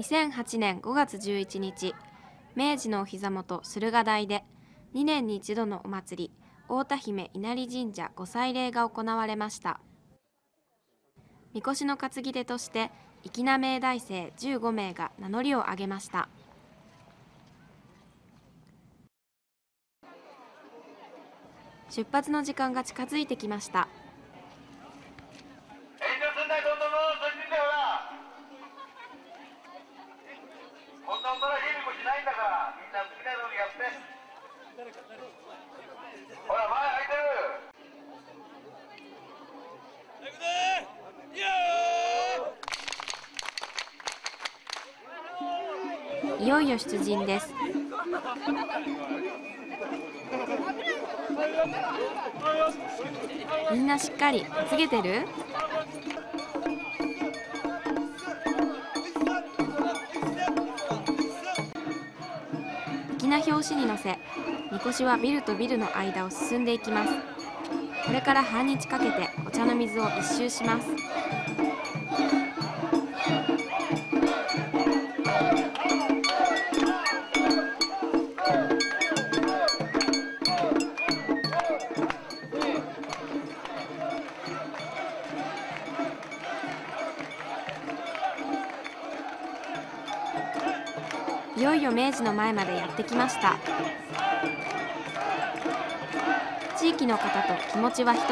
2008年5月11日明治のお膝元駿河台で2年に一度のお祭り太田姫稲荷神社御祭礼が行われました。みこしの担ぎ手として粋な明大生15名が名乗りを上げました。出発の時間が近づいてきました。ないんだからみんな好きなようにやってほら前空いてる。いよいよ出陣です。みんなしっかり担げてる？な拍子に乗せみこしはビルとビルの間を進んでいきます。これから半日かけてお茶の水を一周します。いよいよ明治の前までやってきました。地域の方と気持ちは一つ。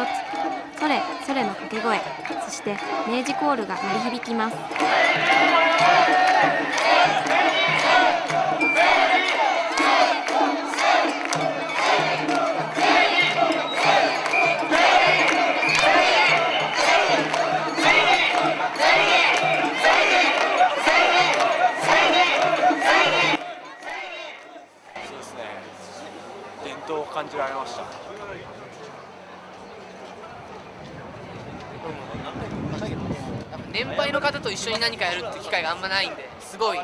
それそれの掛け声。そして明治コールが鳴り響きます。伝統を感じられました。年配の方と一緒に何かやるって機会があんまないんですごい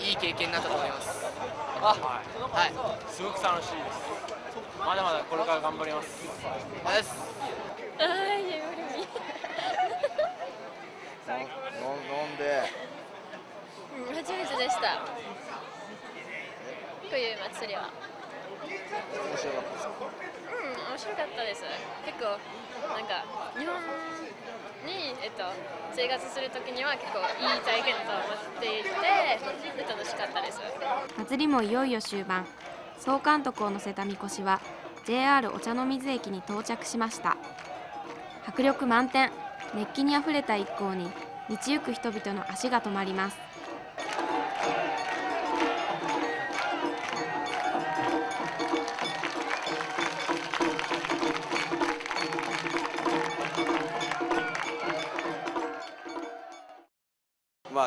いい経験になったと思います。あはい。すごく楽しいです。まだまだこれから頑張ります。です。飲んで。う ん初めてでした。こういう祭りは面白かったです。かうん面白かったです結構なんか日本に、えっと、生活するときには結構いい体験と思っていて楽しかったです。祭りもいよいよ終盤。総監督を乗せたみこしは JR お茶の水駅に到着しました。迫力満点。熱気にあふれた一行に道行く人々の足が止まります。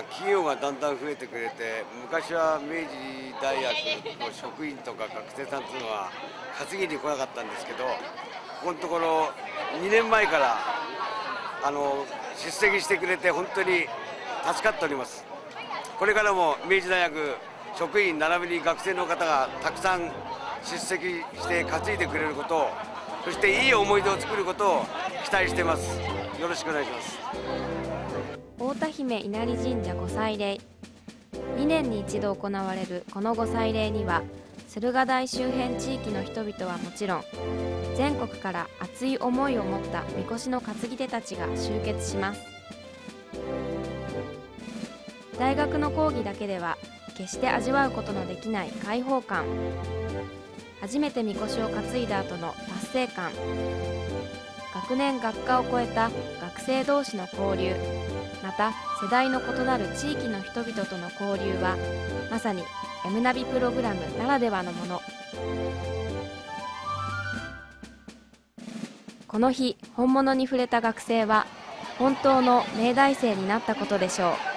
企業がだんだん増えてくれて昔は明治大学の職員とか学生さんというのは担ぎに来なかったんですけどここのところ2年前からあの出席してくれて本当に助かっております。これからも明治大学職員並びに学生の方がたくさん出席して担いでくれることをそしていい思い出を作ることを期待しています。よろしくお願いします。太田姫稲荷神社御祭礼。2年に一度行われるこの御祭礼には駿河台周辺地域の人々はもちろん全国から熱い思いを持ったみこしの担ぎ手たちが集結します。大学の講義だけでは決して味わうことのできない開放感。初めてみこしを担いだ後の達成感。学年学科を超えた学生同士の交流。また世代の異なる地域の人々との交流はまさに M ナビプログラムならではのもの。この日本物に触れた学生は本当の明大生になったことでしょう。